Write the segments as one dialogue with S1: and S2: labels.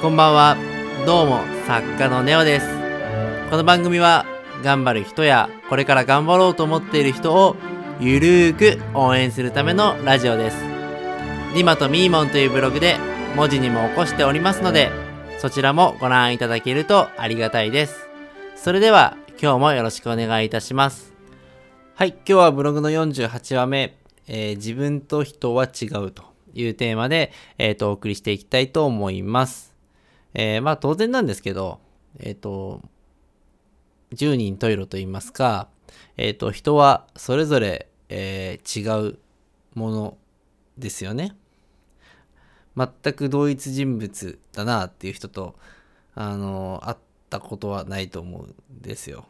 S1: こんばんは。どうも、作家のネオです。この番組は、頑張る人や、これから頑張ろうと思っている人を、ゆるーく応援するためのラジオです。リマとミーモンというブログで、文字にも起こしておりますので、そちらもご覧いただけるとありがたいです。それでは、今日もよろしくお願いいたします。はい、今日はブログの48話目、えー自分と人は違うというテーマで、えっ、と、お送りしていきたいと思います。えーまあ当然なんですけど、えっ、と、十人十色と言いますか、えっ、と、人はそれぞれ、えー違うものですよね。全く同一人物だなっていう人と、あの、会ったことはないと思うんですよ。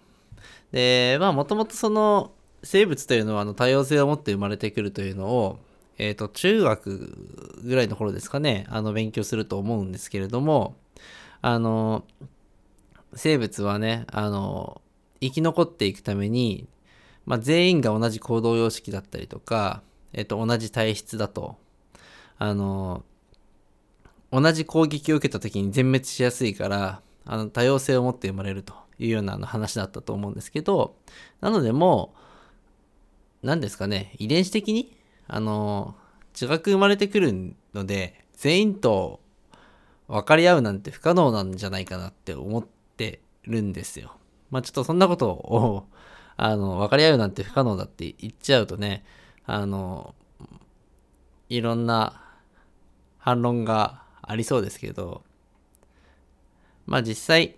S1: で、まあもともとその生物というのはあの多様性を持って生まれてくるというのを、えっ、と、中学ぐらいの頃ですかね、あの、勉強すると思うんですけれども、あの、生物はね、あの、生き残っていくために、まあ、全員が同じ行動様式だったりとか、えっと、同じ体質だと、あの、同じ攻撃を受けた時に全滅しやすいから、あの、多様性を持って生まれるというような話だったと思うんですけど、なのでもう、何ですかね、遺伝子的に、あの、違く生まれてくるので、全員と分かり合うなんて不可能なんじゃないかなって思ってるんですよ。まあちょっとそんなことを、あの、分かり合うなんて不可能だって言っちゃうとね、あの、いろんな反論がありそうですけど、まあ実際、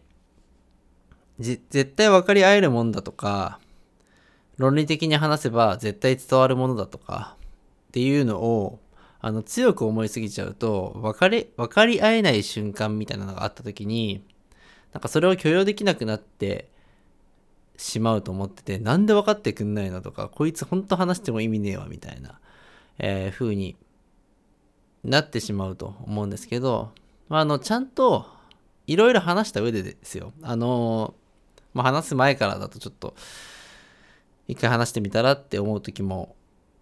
S1: 絶対分かり合えるもんだとか、論理的に話せば絶対伝わるものだとかっていうのをあの強く思いすぎちゃうと分かり分かり合えない瞬間みたいなのがあった時になんかそれを許容できなくなってしまうと思っててなんで分かってくんないのとかこいつほんと話しても意味ねえわみたいな、えー風になってしまうと思うんですけど、まあ、あのちゃんといろいろ話した上でですよ。あのまあ、話す前からだとちょっと一回話してみたらって思う時も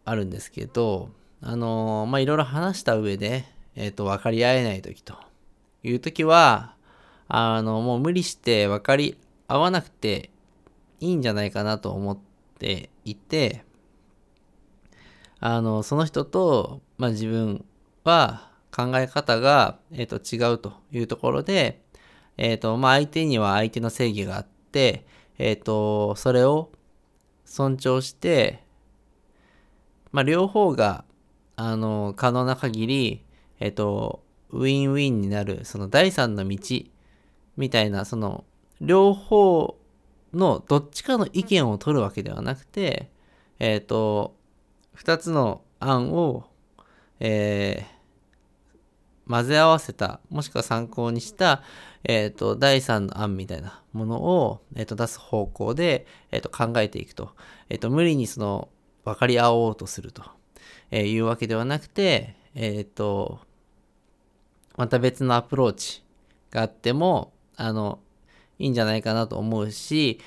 S1: あるんですけど、あのーまあ、いろいろ話した上で、えっ、と、分かり合えない時と。いう時は、あの、もう無理して分かり合わなくていいんじゃないかなと思っていて、あの、その人と、まあ、自分は考え方が、えっ、と、違うというところで、えっ、と、まあ、相手には相手の正義があって、えっ、と、それを尊重して、まあ、両方が、あの、可能な限り、えっ、と、ウィンウィンになる、その第三の道みたいな、その、両方のどっちかの意見を取るわけではなくて、えっ、と、二つの案を、えー混ぜ合わせた、もしくは参考にした、えっ、と、第三の案みたいなものを、えっ、と、出す方向で、えっ、と、考えていくと。えっ、と、無理にその、分かり合おうとすると、えーいうわけではなくて、えっ、と、また別のアプローチがあっても、あの、いいんじゃないかなと思うし、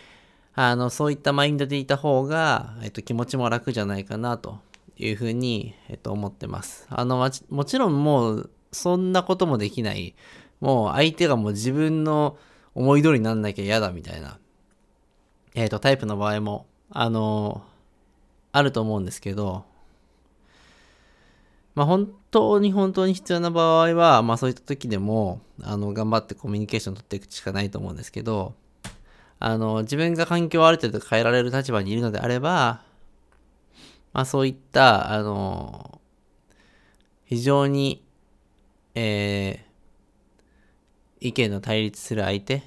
S1: あの、そういったマインドでいた方が、えっ、と、気持ちも楽じゃないかなというふうに、えっ、と、思ってます。あの、まもちろんもう、そんなこともできない。もう相手がもう自分の思い通りになんなきゃ嫌だみたいな、えっ、と、タイプの場合も、あのあると思うんですけど、まあ本当に本当に必要な場合は、まあそういった時でも、あの、頑張ってコミュニケーション取っていくしかないと思うんですけど、あの、自分が環境をある程度変えられる立場にいるのであれば、まあそういった、あの、非常に、えー、意見の対立する相手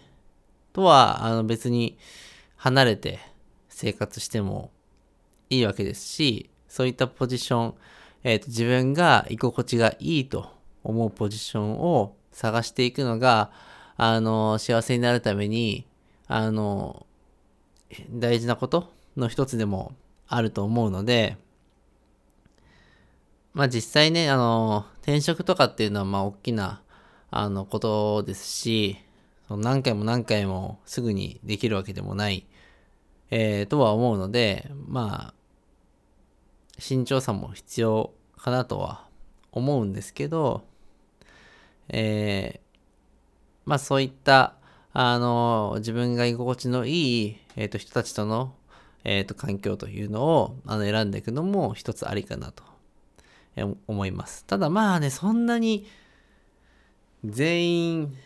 S1: とは、あの別に離れて生活してもいいわけですし、そういったポジション、えーと自分が居心地がいいと思うポジションを探していくのが、あの、幸せになるために、あの、大事なことの一つでもあると思うので、まあ実際ね、あの、転職とかっていうのはまあ大きな、あの、ことですし、何回も何回もすぐにできるわけでもない、えーとは思うので、まあ、慎重さも必要かなとは思うんですけど、えーまあそういった、あの、自分が居心地のいい、えっ、ー、と、人たちとの、えっ、ー、と、環境というのを、あの、選んでいくのも一つありかなと、えー、思います。ただまあね、そんなに、全員、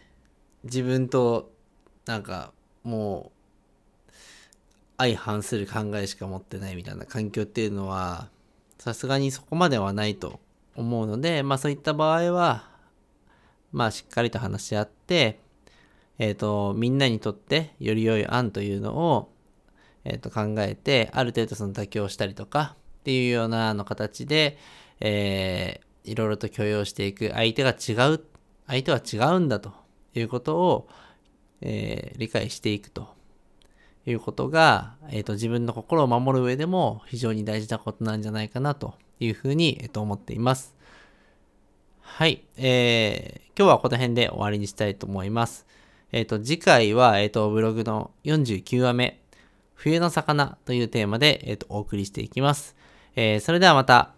S1: 自分と、なんか、もう、相反する考えしか持ってないみたいな環境っていうのは、さすがにそこまではないと思うので、まあそういった場合は、まあしっかりと話し合って、えっ、ー、と、みんなにとってより良い案というのを、えっ、と考えて、ある程度その妥協したりとかっていうようなの形で、えー、いろいろと許容していく。相手が違う、相手は違うんだということを、えー、理解していくと。いうことが、えっ、ー、と、自分の心を守る上でも非常に大事なことなんじゃないかなというふうに、えっ、ー、と、思っています。はい。えー、今日はこの辺で終わりにしたいと思います。えっ、ー、と、次回は、えっ、ー、と、ブログの49話目、冬の魚というテーマで、えっ、と、お送りしていきます。え、それではまた